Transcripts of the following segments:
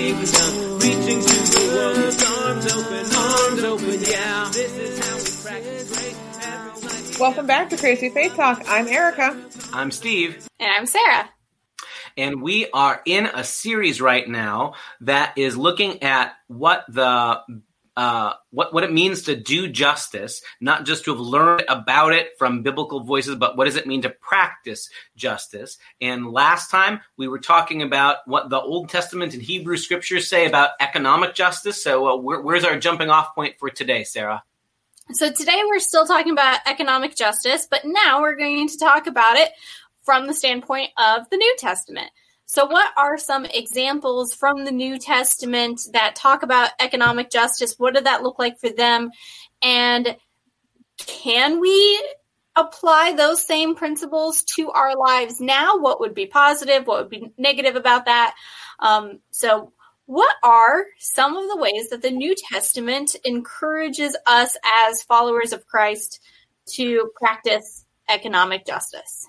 with the kingdom, reaching to the world arms open, arms open. Yeah, this is how we practice grace. Welcome back to Crazy Faith Talk. I'm Erica. I'm Steve. And I'm Sarah. And we are in a series right now that is looking at what the uh, what what it means to do justice, not just to have learned about it from biblical voices, but what does it mean to practice justice? And last time we were talking about what the Old Testament and Hebrew scriptures say about economic justice. So uh, where, where's our jumping off point for today, Sarah? So today we're still talking about economic justice, but now we're going to talk about it from the standpoint of the New Testament. So, what are some examples from the New Testament that talk about economic justice? What did that look like for them? And can we apply those same principles to our lives now? What would be positive? What would be negative about that? Um, so, what are some of the ways that the New Testament encourages us as followers of Christ to practice economic justice?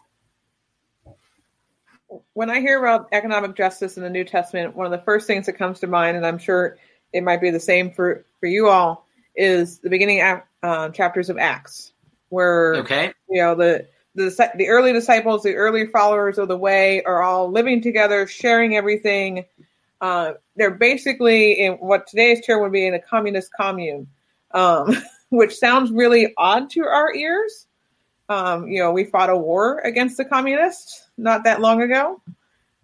When I hear about economic justice in the New Testament, one of the first things that comes to mind, and I'm sure it might be the same for, for you all, is the beginning uh, chapters of Acts, where okay. you know the the the early disciples, the early followers of the way, are all living together, sharing everything. Uh, they're basically in what today's term would be in a communist commune, um, which sounds really odd to our ears. Um, you know, we fought a war against the communists not that long ago.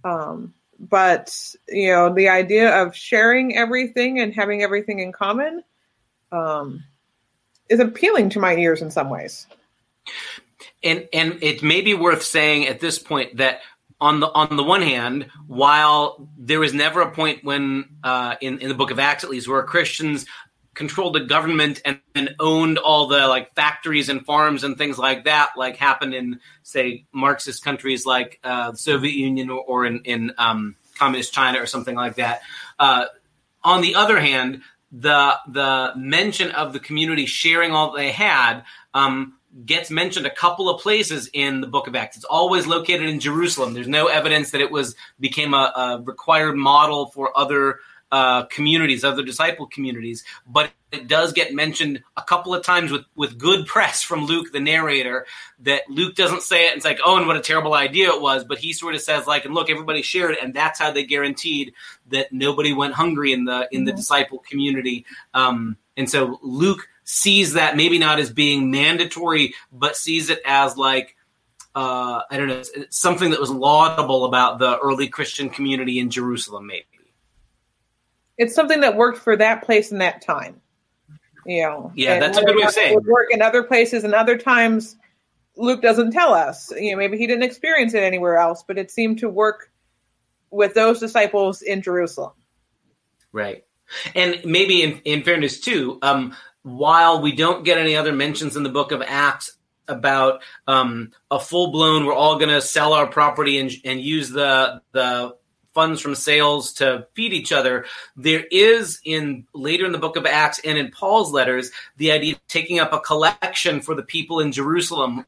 Um, but you know, the idea of sharing everything and having everything in common um, is appealing to my ears in some ways. And and it may be worth saying at this point that on the on the one hand, while there was never a point when uh, in in the Book of Acts at least where Christians controlled the government and, and, owned all the like factories and farms and things like that, like happened in say Marxist countries like uh, the Soviet Union or, or in, in um, communist China or something like that. Uh, on the other hand, the the mention of the community sharing all they had um, gets mentioned a couple of places in the Book of Acts. It's always located in Jerusalem. There's no evidence that it was became a, a required model for other uh, communities, other disciple communities, but it does get mentioned a couple of times with, with good press from Luke, the narrator, that Luke doesn't say it and it's like, oh, and what a terrible idea it was, but he sort of says like, and look, everybody shared, and that's how they guaranteed that nobody went hungry in the in the mm-hmm. disciple community. Um, and so Luke sees that maybe not as being mandatory, but sees it as like uh, I don't know, something that was laudable about the early Christian community in Jerusalem, maybe it's something that worked for that place in that time. You know, yeah, that's a good way of saying. It would work in other places, and other times Luke doesn't tell us. You know, maybe he didn't experience it anywhere else, but it seemed to work with those disciples in Jerusalem. Right, and maybe in, in fairness too, um, while we don't get any other mentions in the book of Acts about um, a full blown, we're all going to sell our property and, and use the the funds from sales to feed each other. There is in later in the book of Acts and in Paul's letters the idea of taking up a collection for the people in Jerusalem.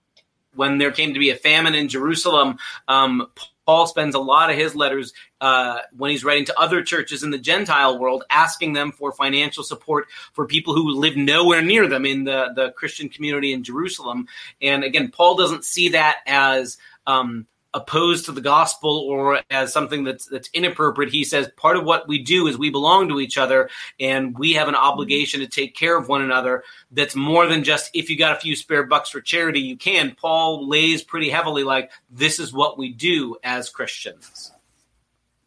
When there came to be a famine in Jerusalem, um, Paul spends a lot of his letters uh, when he's writing to other churches in the Gentile world, asking them for financial support for people who live nowhere near them in the, the Christian community in Jerusalem. And again, Paul doesn't see that as um, opposed to the gospel or as something that's that's inappropriate he says part of what we do is we belong to each other and we have an obligation to take care of one another that's more than just if you got a few spare bucks for charity you can. Paul lays pretty heavily like this is what we do as christians.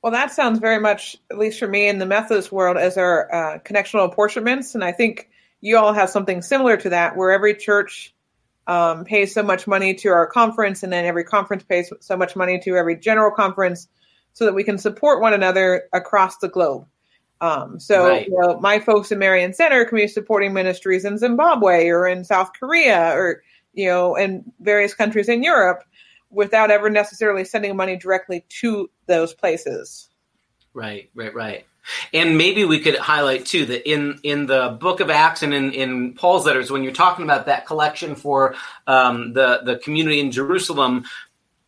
Well that sounds very much at least for me in the methodist world as our uh, connectional apportionments. And i think you all have something similar to that where every church um, pays so much money to our conference, and then every conference pays so much money to every general conference, so that we can support one another across the globe. Um, so, right. you know, my folks in Marion Center can be supporting ministries in Zimbabwe or in South Korea or you know in various countries in Europe without ever necessarily sending money directly to those places. Right, right, right. And maybe we could highlight too that in in the book of Acts and in, in Paul's letters, when you're talking about that collection for um, the the community in Jerusalem,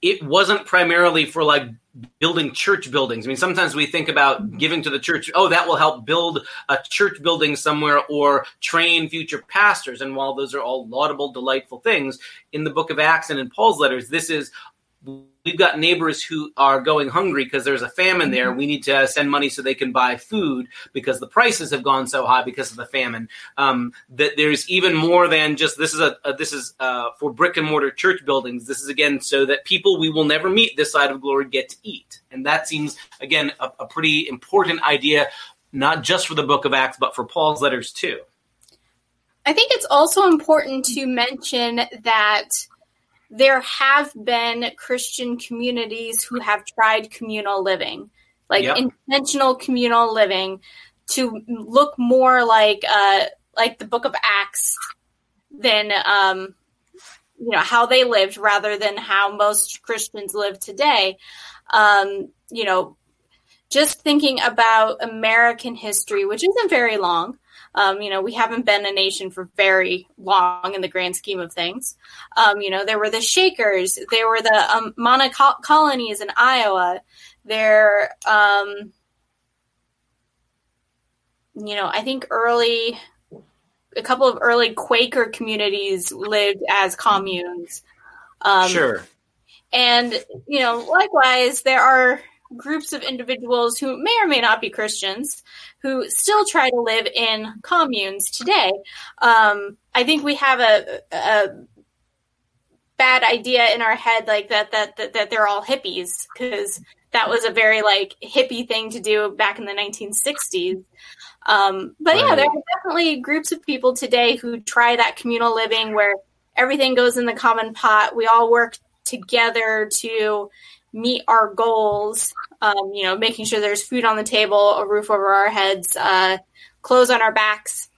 it wasn't primarily for like building church buildings. I mean, sometimes we think about giving to the church, oh, that will help build a church building somewhere or train future pastors. And while those are all laudable, delightful things, in the book of Acts and in Paul's letters, this is we've got neighbors who are going hungry because there's a famine there. We need to send money so they can buy food because the prices have gone so high because of the famine. Um, that there's even more than just this is a, a this is uh, for brick and mortar church buildings. This is again so that people we will never meet this side of glory get to eat, and that seems again a, a pretty important idea, not just for the Book of Acts but for Paul's letters too. I think it's also important to mention that there have been Christian communities who have tried communal living, like yep. intentional communal living, to look more like uh, like the Book of Acts than um, you know how they lived, rather than how most Christians live today. Um, you know, just thinking about American history, which isn't very long. Um, you know, we haven't been a nation for very long in the grand scheme of things. Um, you know, there were the Shakers, there were the um, colonies in Iowa. There, um, you know, I think early, a couple of early Quaker communities lived as communes. Um, sure. And, you know, likewise, there are groups of individuals who may or may not be Christians who still try to live in communes today. Um, I think we have a, a, bad idea in our head, like that that that, that they're all hippies, because that was a very like hippie thing to do back in the 1960s. Um, but right. yeah, there are definitely groups of people today who try that communal living where everything goes in the common pot. We all work together to meet our goals. Um, you know, making sure there's food on the table, a roof over our heads, uh, clothes on our backs.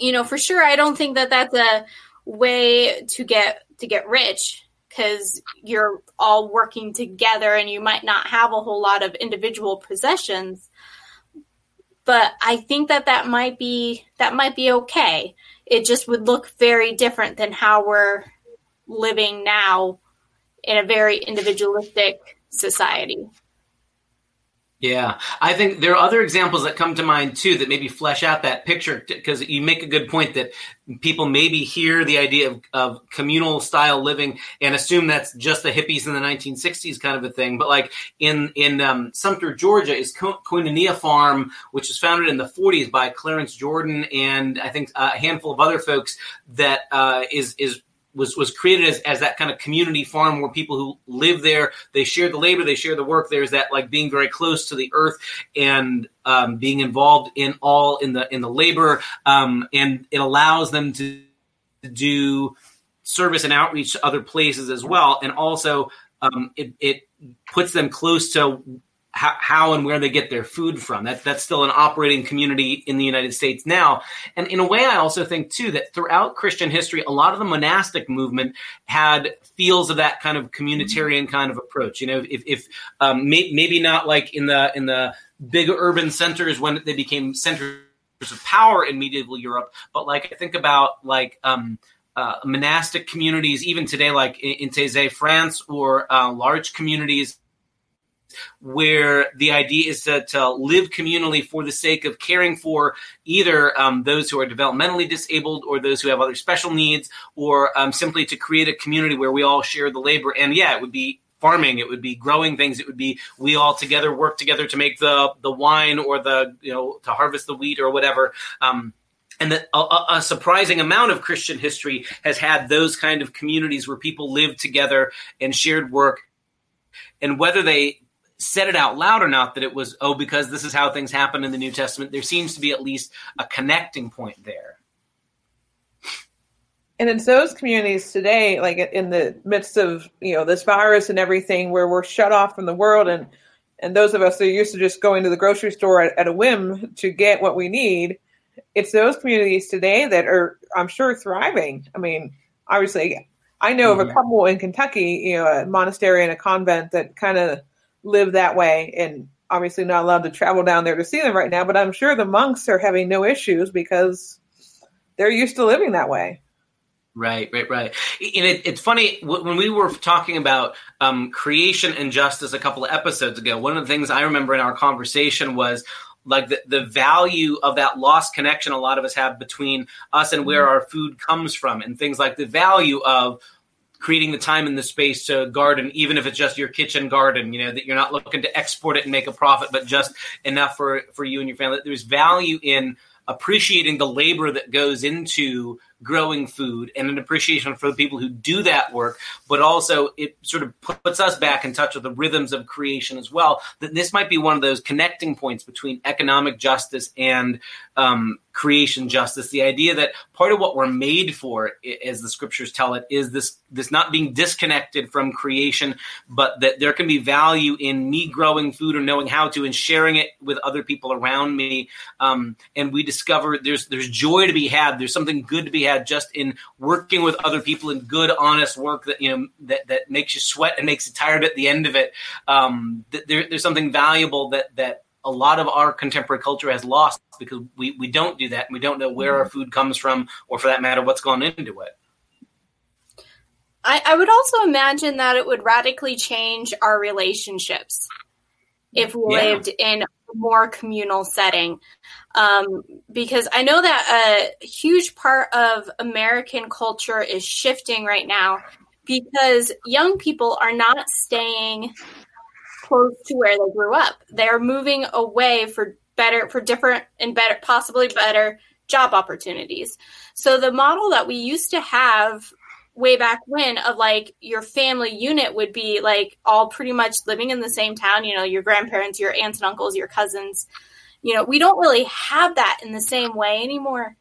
You know, for sure, I don't think that that's a way to get to get rich because you're all working together and you might not have a whole lot of individual possessions but i think that that might be that might be okay it just would look very different than how we're living now in a very individualistic society. Yeah, I think there are other examples that come to mind too that maybe flesh out that picture because you make a good point that people maybe hear the idea of, of, communal style living and assume that's just the hippies in the 1960s kind of a thing. But like in in um, Sumter, Georgia, is Co- Koinonia Farm, which was founded in the 40s by Clarence Jordan and I think a handful of other folks that uh, is is was was created as, as that kind of community farm where people who live there they share the labor they share the work. There's that like being very close to the earth and um, being involved in all in the in the labor um, and it allows them to do service and outreach to other places as well. And also um, it, it puts them close to how, how, and where they get their food from. That, that's still an operating community in the United States now. And in a way, I also think, too, that throughout Christian history, a lot of the monastic movement had feels of that kind of communitarian kind of approach. You know, if, if um, may, maybe not like in the, in the big urban centers when they became centers of power in medieval Europe, but like I think about like, um, uh, monastic communities, even today, like in, in Taizé, France, or uh, large communities where the idea is to, to live communally for the sake of caring for either um, those who are developmentally disabled or those who have other special needs, or um, simply to create a community where we all share the labor. And yeah, it would be farming it would be growing things it would be we all together work together to make the the wine or the you know to harvest the wheat or whatever um, and that a, a, surprising amount of Christian history has had those kind of communities where people lived together and shared work. And whether they said it out loud or not that it was oh because this is how things happen in the New Testament. There seems to be at least a connecting point there. And it's those communities today, like in the midst of you know this virus and everything, where we're shut off from the world, and and those of us that are used to just going to the grocery store at, at a whim to get what we need, it's those communities today that are, I'm sure, thriving. I mean, obviously, I know of a mm-hmm. couple in Kentucky, you know, a monastery and a convent that kind of live that way and obviously not allowed to travel down there to see them right now, but I'm sure the monks are having no issues because they're used to living that way. Right, right, right. And it, it's funny when we were talking about um, creation and justice a couple of episodes ago. One of the things I remember in our conversation was like the, the value of that lost connection a lot of us have between us and where our food comes from, and things like the value of creating the time and the space to garden, even if it's just your kitchen garden. You know that you're not looking to export it and make a profit, but just enough for for you and your family. There's value in appreciating the labor that goes into growing food and an appreciation for the people who do that work, but also it sort of puts us back in touch with the rhythms of creation as well. That this might be one of those connecting points between economic justice and um, creation justice. The idea that part of what we're made for, as the scriptures tell it, is this this not being disconnected from creation, but that there can be value in me growing food or knowing how to and sharing it with other people around me. Um, and we discover there's there's joy to be had. There's something good to be had just in working with other people in good, honest work that you know that that makes you sweat and makes you tired at the end of it. Um, there, there's something valuable that that a lot of our contemporary culture has lost because we, we don't do that. And we don't know where our food comes from or for that matter what's gone into it. I, I would also imagine that it would radically change our relationships if we yeah. lived in a more communal setting. Um, because i know that a huge part of american culture is shifting right now because young people are not staying close to where they grew up. They're moving away for better, for different and better, possibly better job opportunities. So the model that we used to have way back when of like your family unit would be like all pretty much living in the same town, you know, your grandparents, your aunts and uncles, your cousins. You know, we don't really have that in the same way anymore.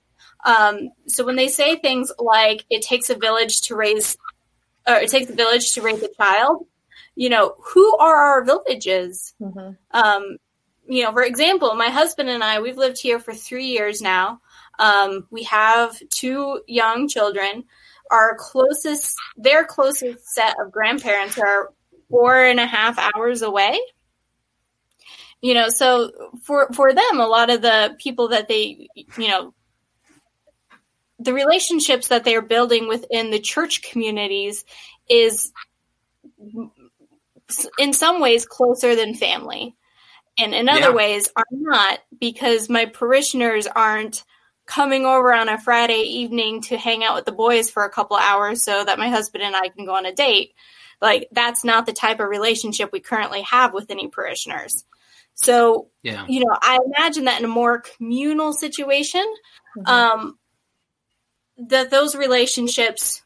Um, so when they say things like it takes a village to raise, or it takes a village to raise a child, you know, who are our villages? Mm-hmm. Um, you know, for example, my husband and I, we've lived here for three years now. Um, we have two young children. Our closest, their closest set of grandparents are four and a half hours away. You know, so for for them, a lot of the people that they, you know, the relationships that they are building within the church communities is in some ways closer than family and in other yeah. ways are not because my parishioners aren't coming over on a Friday evening to hang out with the boys for a couple hours so that my husband and I can go on a date. Like that's not the type of relationship we currently have with any parishioners. So, yeah. you know, I imagine that in a more communal situation, mm-hmm. um, that those relationships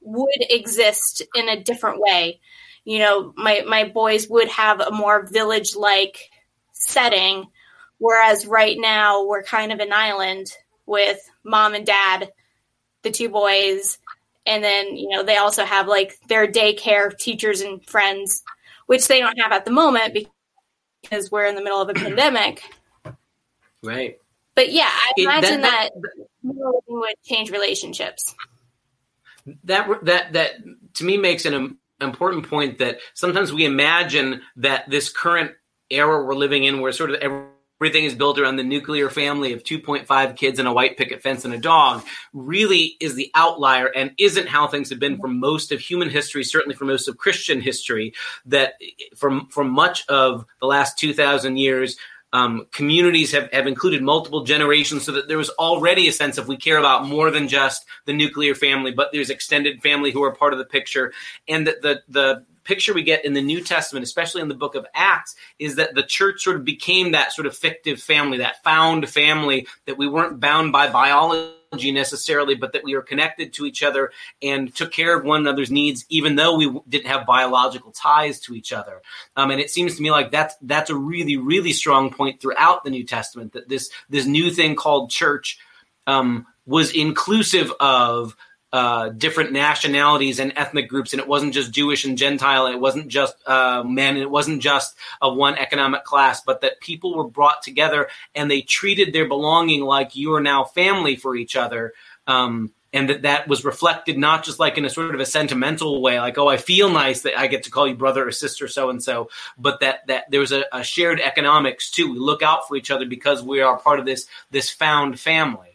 would exist in a different way you know, my my boys would have a more village like setting, whereas right now we're kind of an island with mom and dad, the two boys, and then you know they also have like their daycare teachers and friends, which they don't have at the moment because we're in the middle of a pandemic. Right. But yeah, I imagine that, that, that would change relationships. That that that to me makes an important point that sometimes we imagine that this current era we're living in, where sort of everything is built around the nuclear family of 2.5 kids and a white picket fence and a dog, really is the outlier and isn't how things have been for most of human history, certainly for most of Christian history. That for, for much of the last 2,000 years, um, communities have, have included multiple generations so that there was already a sense of we care about more than just the nuclear family, but there's extended family who are part of the picture. And that the, the picture we get in the New Testament, especially in the book of Acts, is that the church sort of became that sort of fictive family, that found family that we weren't bound by biology necessarily, but that we were connected to each other and took care of one another's needs, even though we didn't have biological ties to each other. Um, and it seems to me like that's that's a really really strong point throughout the New Testament that this this new thing called church um, was inclusive of uh, different nationalities and ethnic groups, and it wasn't just Jewish and Gentile, it wasn't just uh, men, it wasn't just of one economic class, but that people were brought together and they treated their belonging like you are now family for each other. Um, and that that was reflected not just like in a sort of a sentimental way, like oh, I feel nice that I get to call you brother or sister so and so, but that that there was a, a shared economics too. We look out for each other because we are part of this this found family.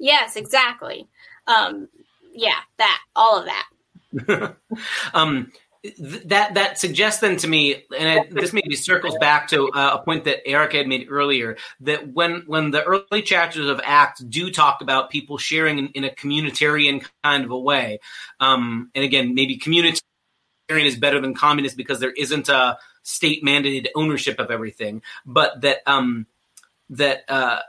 Yes, exactly. Um, yeah, that all of that. um, th- that that suggests then to me, and it, this maybe circles back to uh, a point that Erica had made earlier, that when when the early chapters of Acts do talk about people sharing in, in a communitarian kind of a way, um, and again, maybe communitarian is better than communist because there isn't a state mandated ownership of everything, but that um, that uh,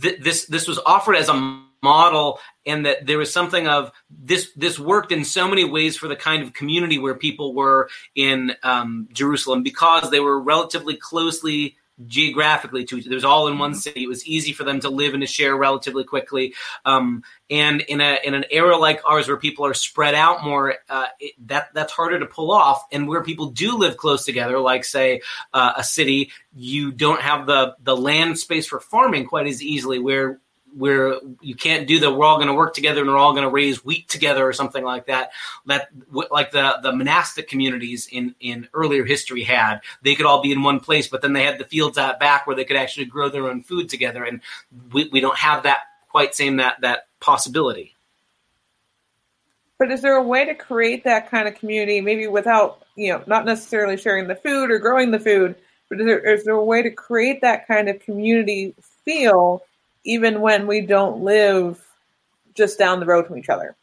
th- this this was offered as a model and that there was something of this this worked in so many ways for the kind of community where people were in um, Jerusalem because they were relatively closely geographically to each. Other, it was all in one city. It was easy for them to live and to share relatively quickly. Um, and in a in an era like ours where people are spread out more, uh, it, that that's harder to pull off. And where people do live close together, like say uh, a city, you don't have the the land space for farming quite as easily. Where where you can't do the we're all going to work together and we're all going to raise wheat together or something like that. That like the the monastic communities in in earlier history had they could all be in one place but then they had the fields out back where they could actually grow their own food together. And we, we don't have that quite same that that possibility. But is there a way to create that kind of community maybe without you know not necessarily sharing the food or growing the food but is there, is there a way to create that kind of community feel even when we don't live just down the road from each other.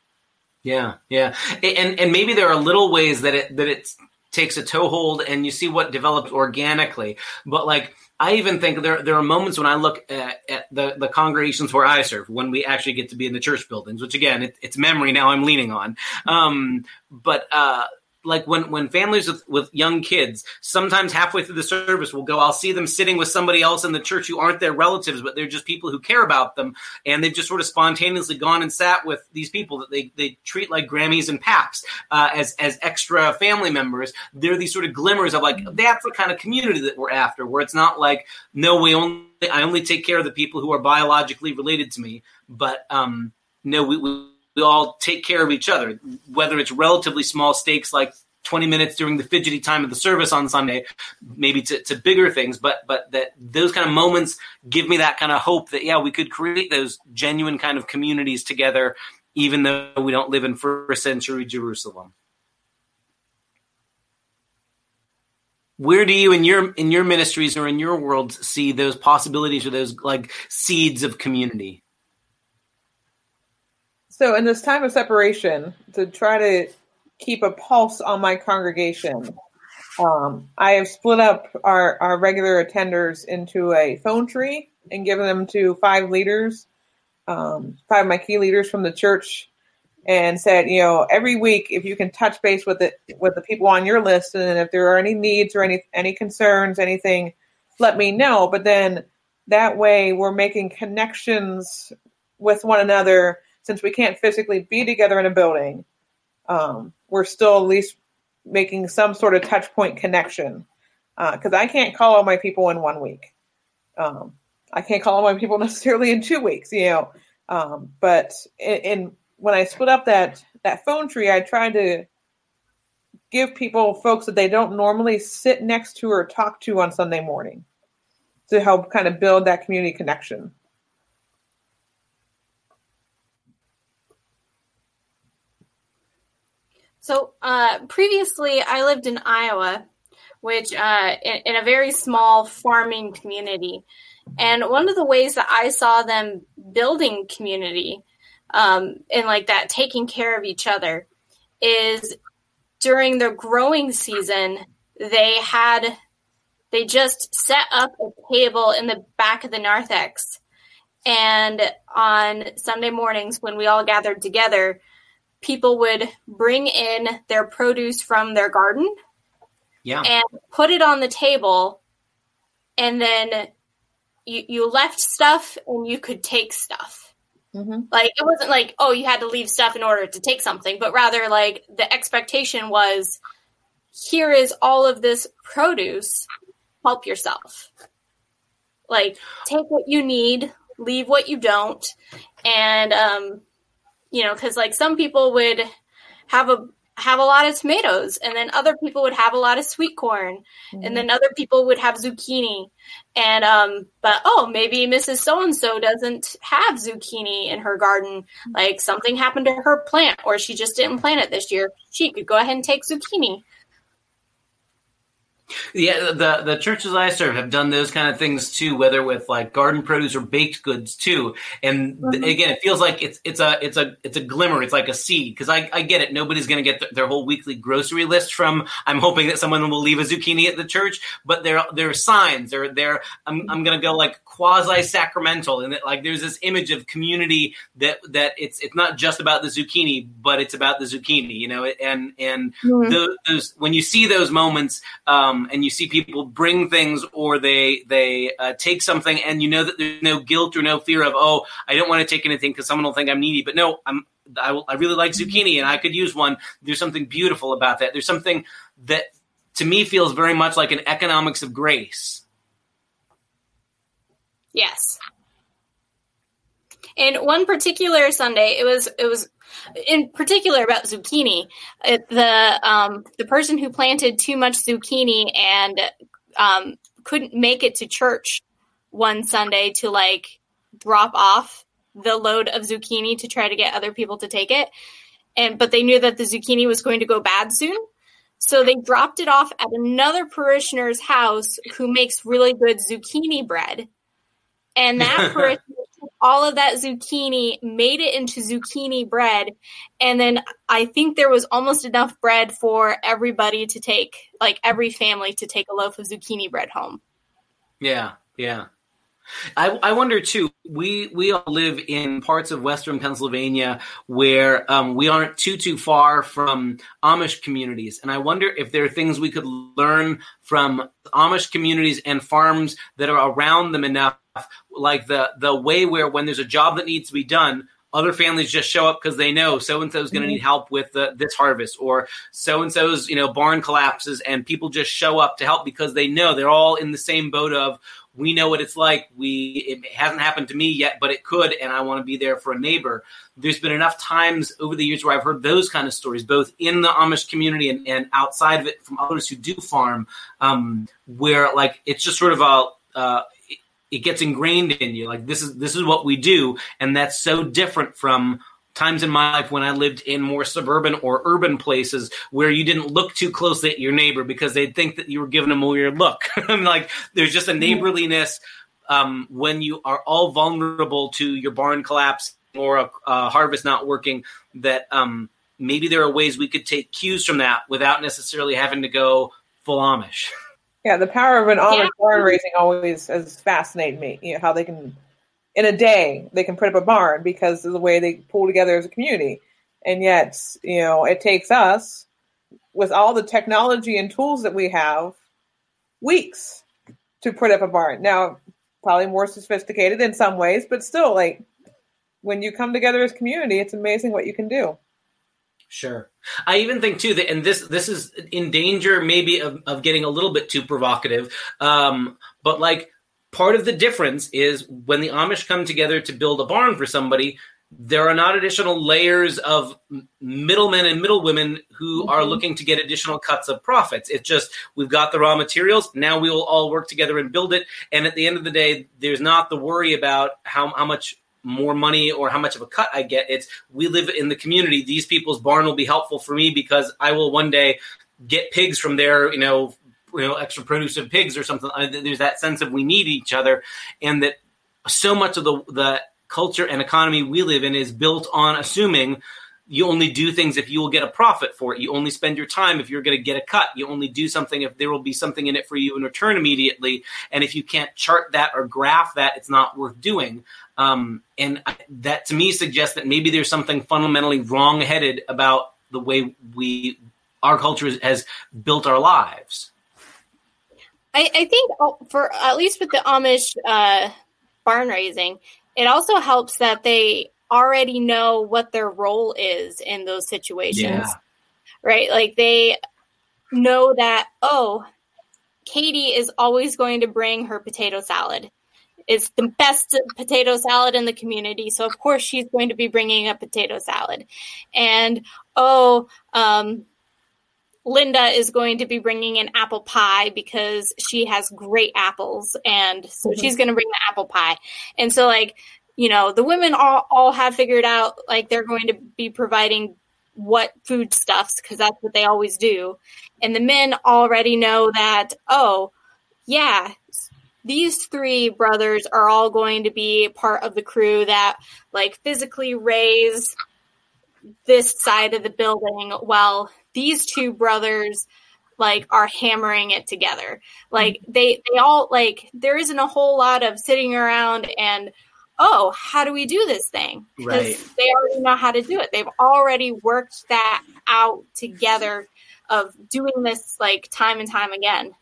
Yeah, yeah, and and maybe there are little ways that it that it takes a toehold, and you see what develops organically. But like I even think there there are moments when I look at, at, the the congregations where I serve, when we actually get to be in the church buildings, which again it, it's memory now I'm leaning on. Um, but uh, like when when families with, with young kids sometimes halfway through the service will go i'll see them sitting with somebody else in the church who aren't their relatives but they're just people who care about them. And they've just sort of spontaneously gone and sat with these people that they, they treat like grammys and paps uh, as as extra family members. They're these sort of glimmers of like that's the kind of community that we're after where it's not like no we only i only take care of the people who are biologically related to me but um no we, we we all take care of each other, whether it's relatively small stakes like 20 minutes during the fidgety time of the service on Sunday, maybe to, to bigger things, but but that those kind of moments give me that kind of hope that yeah, we could create those genuine kind of communities together, even though we don't live in first century Jerusalem. Where do you in your in your ministries or in your world see those possibilities or those like seeds of community? So in this time of separation, to try to keep a pulse on my congregation, um, I have split up our, our regular attenders into a phone tree and given them to five leaders, um, five of my key leaders from the church, and said, you know, every week if you can touch base with the with the people on your list, and if there are any needs or any any concerns, anything, let me know. But then that way we're making connections with one another since we can't physically be together in a building, um, we're still at least making some sort of touch point connection. Because uh, I can't call all my people in one week. Um, I can't call all my people necessarily in two weeks, you know. Um, but in, in when I split up that that phone tree, I tried to give people folks that they don't normally sit next to or talk to on Sunday morning to help kind of build that community connection. So uh, previously, I lived in Iowa, which uh, in, in, a very small farming community, and one of the ways that I saw them building community um, and like that, taking care of each other, is during the growing season. They had they just set up a table in the back of the narthex, and on Sunday mornings when we all gathered together people would bring in their produce from their garden yeah. and put it on the table and then you, you left stuff and you could take stuff mm-hmm. like it wasn't like oh you had to leave stuff in order to take something but rather like the expectation was here is all of this produce help yourself like take what you need leave what you don't and um you know, because like some people would have a have a lot of tomatoes and then other people would have a lot of sweet corn mm-hmm. and then other people would have zucchini. And um but oh maybe mrs so and so doesn't have zucchini in her garden. Like something happened to her plant or she just didn't plant it this year. She could go ahead and take zucchini yeah, the the churches I serve have done those kind of things too, whether with like garden produce or baked goods too. And mm-hmm. again, it feels like it's it's a it's a it's a glimmer. It's like a seed because I, I get it. Nobody's going to get the, their whole weekly grocery list from. I'm hoping that someone will leave a zucchini at the church, but there there are signs. There there I'm I'm going to go like quasi sacramental, and that like there's this image of community that that it's it's not just about the zucchini, but it's about the zucchini. You know, and and mm-hmm. those, those when you see those moments. Um, and you see people bring things or they they uh, take something and you know that there's no guilt or no fear of oh I don't want to take anything because someone will think I'm needy. But no I'm I, I really like zucchini and I could use one. There's something beautiful about that. There's something that to me feels very much like an economics of grace. Yes. And one particular Sunday, it was it was in particular about zucchini. the um, the person who planted too much zucchini and um, couldn't make it to church one Sunday to like drop off the load of zucchini to try to get other people to take it. And but they knew that the zucchini was going to go bad soon. So they dropped it off at another parishioner's house who makes really good zucchini bread. And that parishioner all of that zucchini, made it into zucchini bread, and then I think there was almost enough bread for everybody to take, like every family to take a loaf of zucchini bread home. Yeah, yeah. I, I wonder too. We we all live in parts of Western Pennsylvania where um, we aren't too too far from Amish communities, and I wonder if there are things we could learn from Amish communities and farms that are around them enough like the the way where when there's a job that needs to be done other families just show up because they know so and so is going to need help with the, this harvest or so and so's you know barn collapses and people just show up to help because they know they're all in the same boat of we know what it's like. We it hasn't happened to me yet but it could and i want to be there for a neighbor. There's been enough times over the years where i've heard those kind of stories both in the amish community and, and outside of it from others who do farm um, where like it's just sort of a uh, it gets ingrained in you. Like this is this is what we do, and that's so different from times in my life when I lived in more suburban or urban places where you didn't look too closely at your neighbor because they'd think that you were giving them a weird look. like there's just a neighborliness um, when you are all vulnerable to your barn collapse or a, a harvest not working. That um, maybe there are ways we could take cues from that without necessarily having to go full Amish. Yeah, the power of an Amish yeah. barn raising always has fascinated me. You know how they can, in a day, they can put up a barn because of the way they pull together as a community, and yet you know it takes us with all the technology and tools that we have weeks to put up a barn. Now, probably more sophisticated in some ways, but still, like when you come together as community, it's amazing what you can do. Sure. I even think too that, and this this is in danger maybe of, of getting a little bit too provocative. Um, but like part of the difference is when the Amish come together to build a barn for somebody, there are not additional layers of middlemen and middlewomen who mm-hmm. are looking to get additional cuts of profits. It's just we've got the raw materials. Now we will all work together and build it. And at the end of the day, there's not the worry about how, how much more money or how much of a cut I get. It's we live in the community. These people's barn will be helpful for me because I will one day get pigs from their, you know, you know, extra produce of pigs or something. There's that sense of we need each other, and that so much of the the culture and economy we live in is built on assuming you only do things if you will get a profit for it. You only spend your time if you're going to get a cut. You only do something if there will be something in it for you in return immediately. And if you can't chart that or graph that, it's not worth doing. Um, and that to me suggests that maybe there's something fundamentally wrong-headed about the way we our culture has built our lives. I, I think oh, for at least with the Amish uh, barn raising, it also helps that they already know what their role is in those situations. Yeah. Right? Like they know that, oh, Katie is always going to bring her potato salad is the best potato salad in the community. So of course she's going to be bringing a potato salad. And oh, um, Linda is going to be bringing an apple pie because she has great apples, and so mm-hmm. she's going to bring the apple pie. And so, like, you know, the women all, all have figured out like they're going to be providing what foodstuffs because that's what they always do. And the men already know that, oh, yeah, these three brothers are all going to be part of the crew that like physically raise this side of the building while these two brothers like are hammering it together. Like mm-hmm. they they all like there isn't a whole lot of sitting around and oh how do we do this thing? Because right. they already know how to do it. They've already worked that out together of doing this like time and time again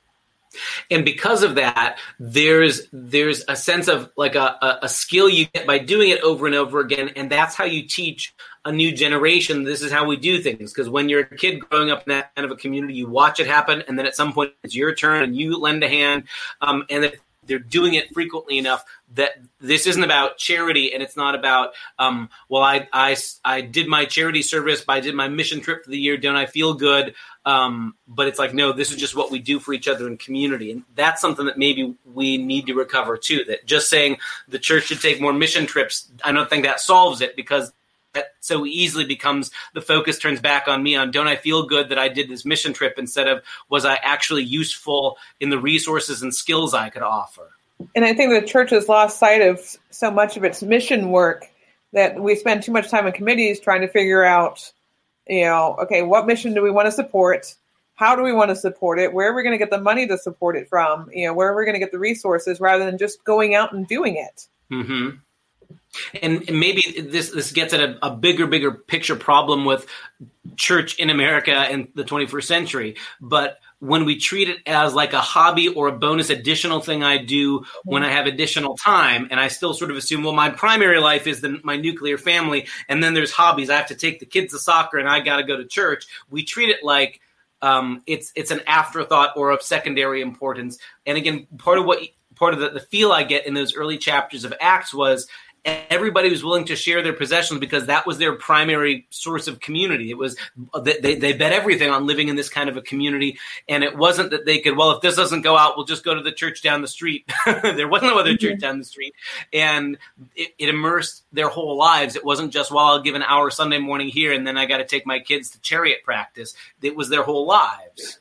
and because of that there's there's a sense of like a, a, skill you get by doing it over and over again and that's how you teach a new generation this is how we do things. Because when you're a kid growing up in that kind of a community you watch it happen and then at some point it's your turn and you lend a hand um, and they're doing it frequently enough that this isn't about charity and it's not about um, well I, I i did my charity service but i did my mission trip for the year don't i feel good? Um, but it's like no this is just what we do for each other in community. And that's something that maybe we need to recover too that just saying the church should take more mission trips i don't think that solves it because that so easily becomes the focus turns back on me on don't I feel good that I did this mission trip instead of was I actually useful in the resources and skills I could offer. And I think the church has lost sight of so much of its mission work that we spend too much time in committees trying to figure out, you know, okay, what mission do we want to support? How do we want to support it? Where are we going to get the money to support it from? You know, where are we going to get the resources rather than just going out and doing it? Mm-hmm. And maybe this this gets at a, a, bigger, bigger picture problem with church in America in the 21st century. But when we treat it as like a hobby or a bonus additional thing I do when I have additional time, and I still sort of assume, well, my primary life is the, my nuclear family, and then there's hobbies. I have to take the kids to soccer, and I got to go to church. We treat it like um, it's it's an afterthought or of secondary importance. And again, part of what part of the, the feel I get in those early chapters of Acts was everybody was willing to share their possessions because that was their primary source of community. It was they, they bet everything on living in this kind of a community, and it wasn't that they could. Well, if this doesn't go out, we'll just go to the church down the street. there was no other church mm-hmm. down the street, and it, it, immersed their whole lives. It wasn't just well, I'll give an hour Sunday morning here, and then I got to take my kids to chariot practice. It was their whole lives.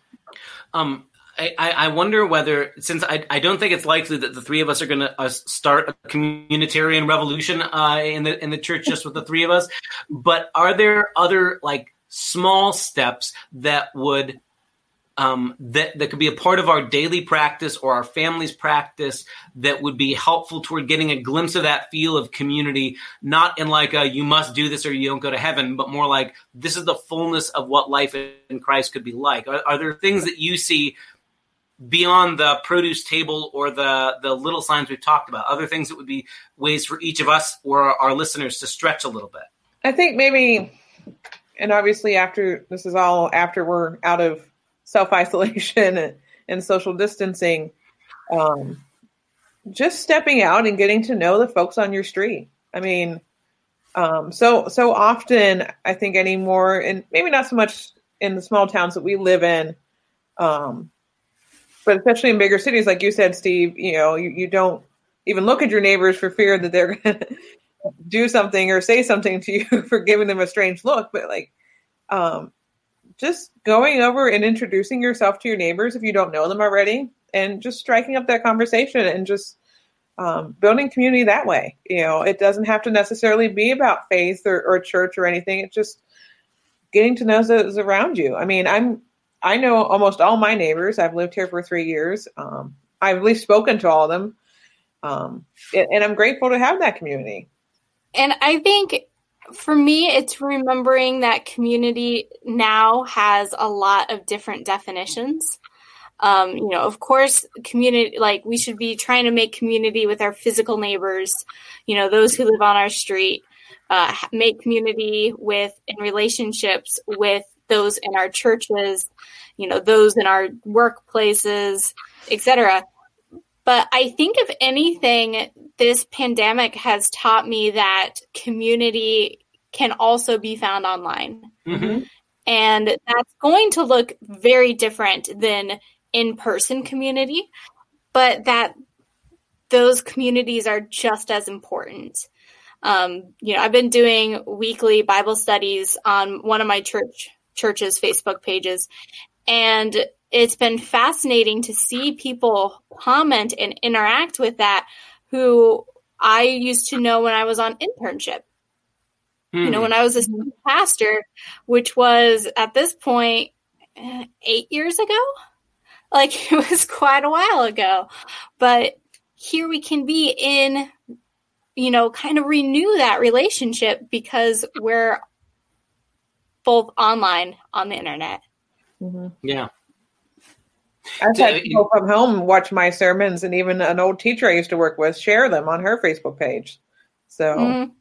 Um, I, I wonder whether, since I, I don't think it's likely that the three of us are going to uh, start a communitarian revolution uh, in the in the church just with the three of us, but are there other like small steps that would um, that that could be a part of our daily practice or our family's practice that would be helpful toward getting a glimpse of that feel of community, not in like a you must do this or you don't go to heaven, but more like this is the fullness of what life in Christ could be like. Are, are there things that you see beyond the produce table or the the little signs we've talked about. Other things that would be ways for each of us or our listeners to stretch a little bit. I think maybe and obviously after this is all after we're out of self-isolation and, and social distancing um, just stepping out and getting to know the folks on your street. I mean um, so so often i think anymore and maybe not so much in the small towns that we live in um, but especially in bigger cities, like you said, Steve, you know, you, you don't even look at your neighbors for fear that they're going to do something or say something to you for giving them a strange look. But like, um, just going over and introducing yourself to your neighbors if you don't know them already, and just striking up that conversation and just um, building community that way. You know, it doesn't have to necessarily be about faith or, or church or anything. It's just getting to know those around you. I mean, I'm I know almost all my neighbors. I've lived here for three years. Um, I've at least spoken to all of them. Um, and I'm grateful to have that community. And I think for me, it's remembering that community now has a lot of different definitions. Um, you know, of course, community, like we should be trying to make community with our physical neighbors, you know, those who live on our street, uh, make community with in relationships with those in our churches, you know, those in our workplaces, etc. But I think, if anything, this pandemic has taught me that community can also be found online. Mhm. And that's going to look very different than in person community, but that those communities are just as important. Um, you know, I've been doing weekly Bible studies on one of my church church's Facebook pages, and it's been fascinating to see people comment and interact with that who I used to know when I was on internship you know, Hmm. when I was a pastor, which was at this eh, eight years ago. Like it was quite a while ago. But here we can be in, you know, kind of renew that relationship because we're both online on the internet. Mhm. yeah. I've had you- people come home watch my sermons, and even an old teacher I used to work with share them on her Facebook page. So Mhm.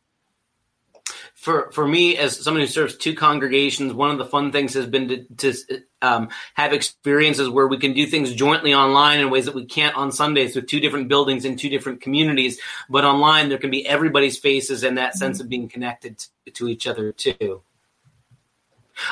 for for me as someone who serves two congregations one of the fun things has been to, to um, have experiences where we can do things jointly online in ways that we can't on sundays with two different buildings in two different communities but online there can be everybody's faces and that sense of being connected to, to each other too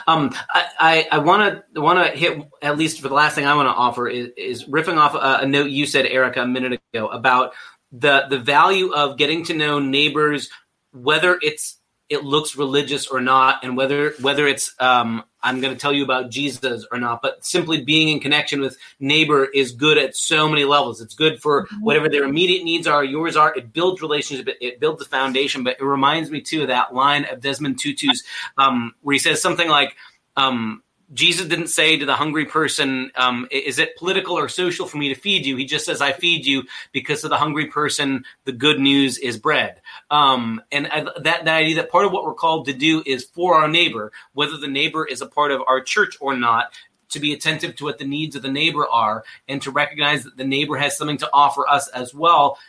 um, I, I want to want to hit at least for the last thing I want to offer is, is riffing off a, a note you said, Erica, a minute ago about the the value of getting to know neighbors, whether it's it looks religious or not, and whether whether it's um, I'm going to tell you about Jesus or not. But simply being in connection with neighbor is good at so many levels. It's good for whatever their immediate needs are, yours are. It builds relationship. It, it builds the foundation. But it reminds me too of that line of Desmond Tutu's um, where he says something like. Um, Jesus didn't say to the hungry person, um, "Is it political or social for me to feed you?" He just says, "I feed you because to the hungry person, the good news is bread." Um, and I, that that idea that part of what we're called to do is for our neighbor, whether the neighbor is a part of our church or not, to be attentive to what the needs of the neighbor are, and to recognize that the neighbor has something to offer us as well,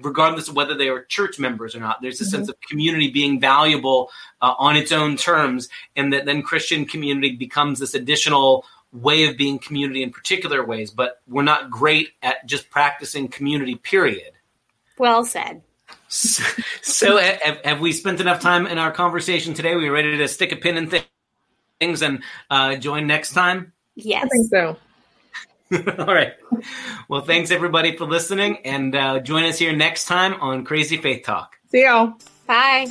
regardless of whether they are church members or not. There's a sense of community being valuable uh, on its own terms, and that then Christian community becomes this additional way of being community in particular ways. But we're not great at just practicing community, period. Well said. So, so have, have we spent enough time in our conversation today? we ready to stick a pin in thi- things and uh, join next time? Yes. I think so. All right. Well, thanks everybody for listening, and uh, join us here next time on Crazy Faith Talk. See y'all. Bye.